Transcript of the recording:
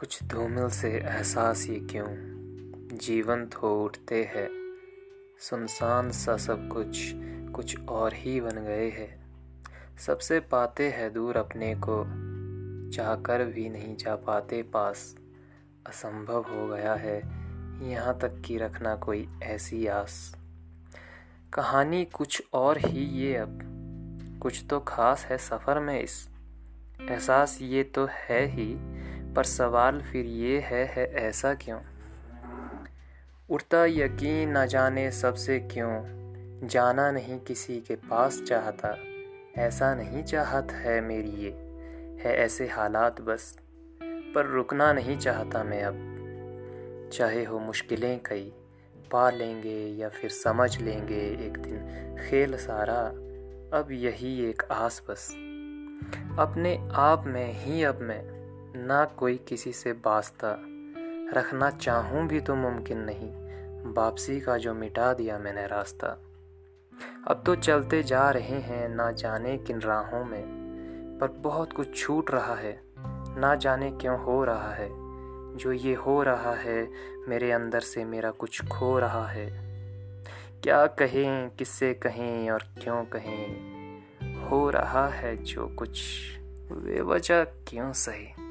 कुछ धूमिल से एहसास ये क्यों? जीवंत हो उठते हैं। सुनसान सा सब कुछ कुछ और ही बन गए हैं। सबसे पाते हैं दूर अपने को, चाहकर भी नहीं जा पाते पास। असंभव हो गया है, यहाँ तक कि रखना कोई ऐसी आस। कहानी कुछ और ही ये अब, कुछ तो खास है सफ़र में इस। एहसास ये तो है ही पर सवाल फिर ये है है ऐसा क्यों? उड़ता यकीन न जाने सबसे क्यों? जाना नहीं किसी के पास चाहता, ऐसा नहीं चाहत है मेरी ये, है ऐसे हालात बस, पर रुकना नहीं चाहता मैं अब। चाहे हो मुश्किलें कई पा लेंगे या फिर समझ लेंगे एक दिन खेल सारा, अब यही एक आस बस। अपने आप में ही अब मैं ना कोई किसी से वास्ता। रखना चाहूँ भी तो मुमकिन नहीं, वापसी का जो मिटा दिया मैंने रास्ता। अब तो चलते जा रहे हैं ना जाने किन राहों में, पर बहुत कुछ छूट रहा है, ना जाने क्यों हो रहा है। जो ये हो रहा है, मेरे अंदर से मेरा कुछ खो रहा है। क्या कहें, किससे कहें और क्यों कहें? हो रहा है जो कुछ वे वजह क्यों सही?